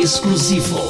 Exclusivo.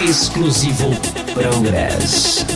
Exclusivo Progress.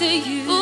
Running back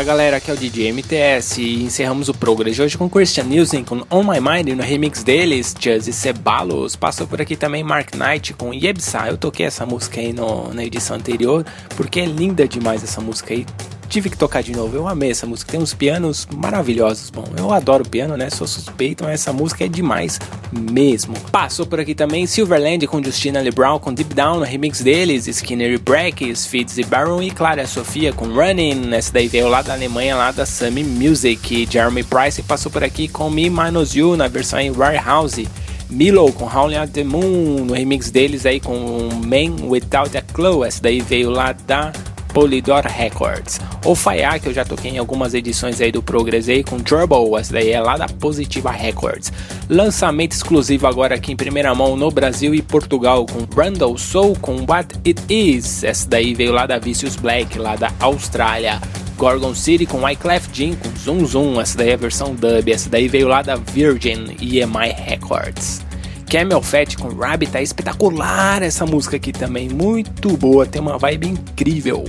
Fala galera, aqui é o DJ MTS e encerramos o Progress de hoje com Christian Nielsen com On My Mind e no remix deles, Jazzy Ceballos. Passou por aqui também Mark Knight com Yebsa. Eu toquei essa música aí no, na edição anterior porque é linda demais essa música aí tive que tocar de novo. Eu amei essa música. Tem uns pianos maravilhosos. Bom, eu adoro piano, né? Sou suspeito, mas essa música é demais mesmo. Passou por aqui também Silverland com Justina Lee Brown com Deep Down, no remix deles, Skinner Breaks, Fitz e Baron e Clara Sofia com Running. Essa daí veio lá da Alemanha, lá da Sammy Music. Jeremy Price passou por aqui com Me Minus You na versão em Warehouse. Milo com Howling at the Moon no remix deles aí com Man Without a Clue. Essa daí veio lá da Polydor Records. O Faya, que eu já toquei em algumas edições aí do Progress aí com Turbo, essa daí é lá da Positiva Records. Lançamento exclusivo agora aqui em primeira mão no Brasil e Portugal com Randall Soul com What It Is, essa daí veio lá da Vicious Black, lá da Austrália. Gorgon City com Wyclef Jean com Zoom Zoom, essa daí é a versão dub, essa daí veio lá da Virgin EMI Records. Camel Fat com Rabbit, é espetacular essa música aqui também, muito boa, tem uma vibe incrível.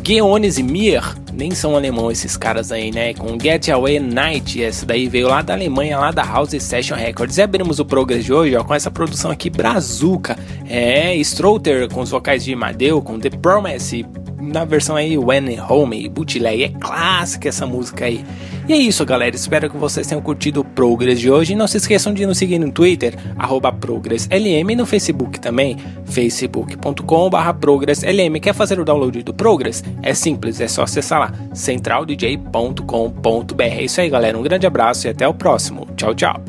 Geones e Mir, nem são alemão esses caras aí, né? Com Get Away Night, essa daí veio lá da Alemanha, lá da House Session Records. E abrimos o Progress de hoje, ó, com essa produção aqui brazuca. É, Strother com os vocais de Madeu, com The Promise, na versão aí When Home, bootleg. É clássica essa música aí. E é isso, galera. Espero que vocês tenham curtido o Progress de hoje. E não se esqueçam de nos seguir no Twitter, ProgressLM, e no Facebook também, facebook.com.br ProgressLM. Quer fazer o download do Progress? É simples, é só acessar lá, centraldj.com.br. É isso aí, galera. Um grande abraço e até o próximo. Tchau, tchau.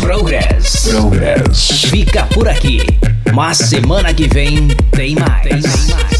Progress. Progress. Fica por aqui. Mas semana que vem tem mais. Tem mais.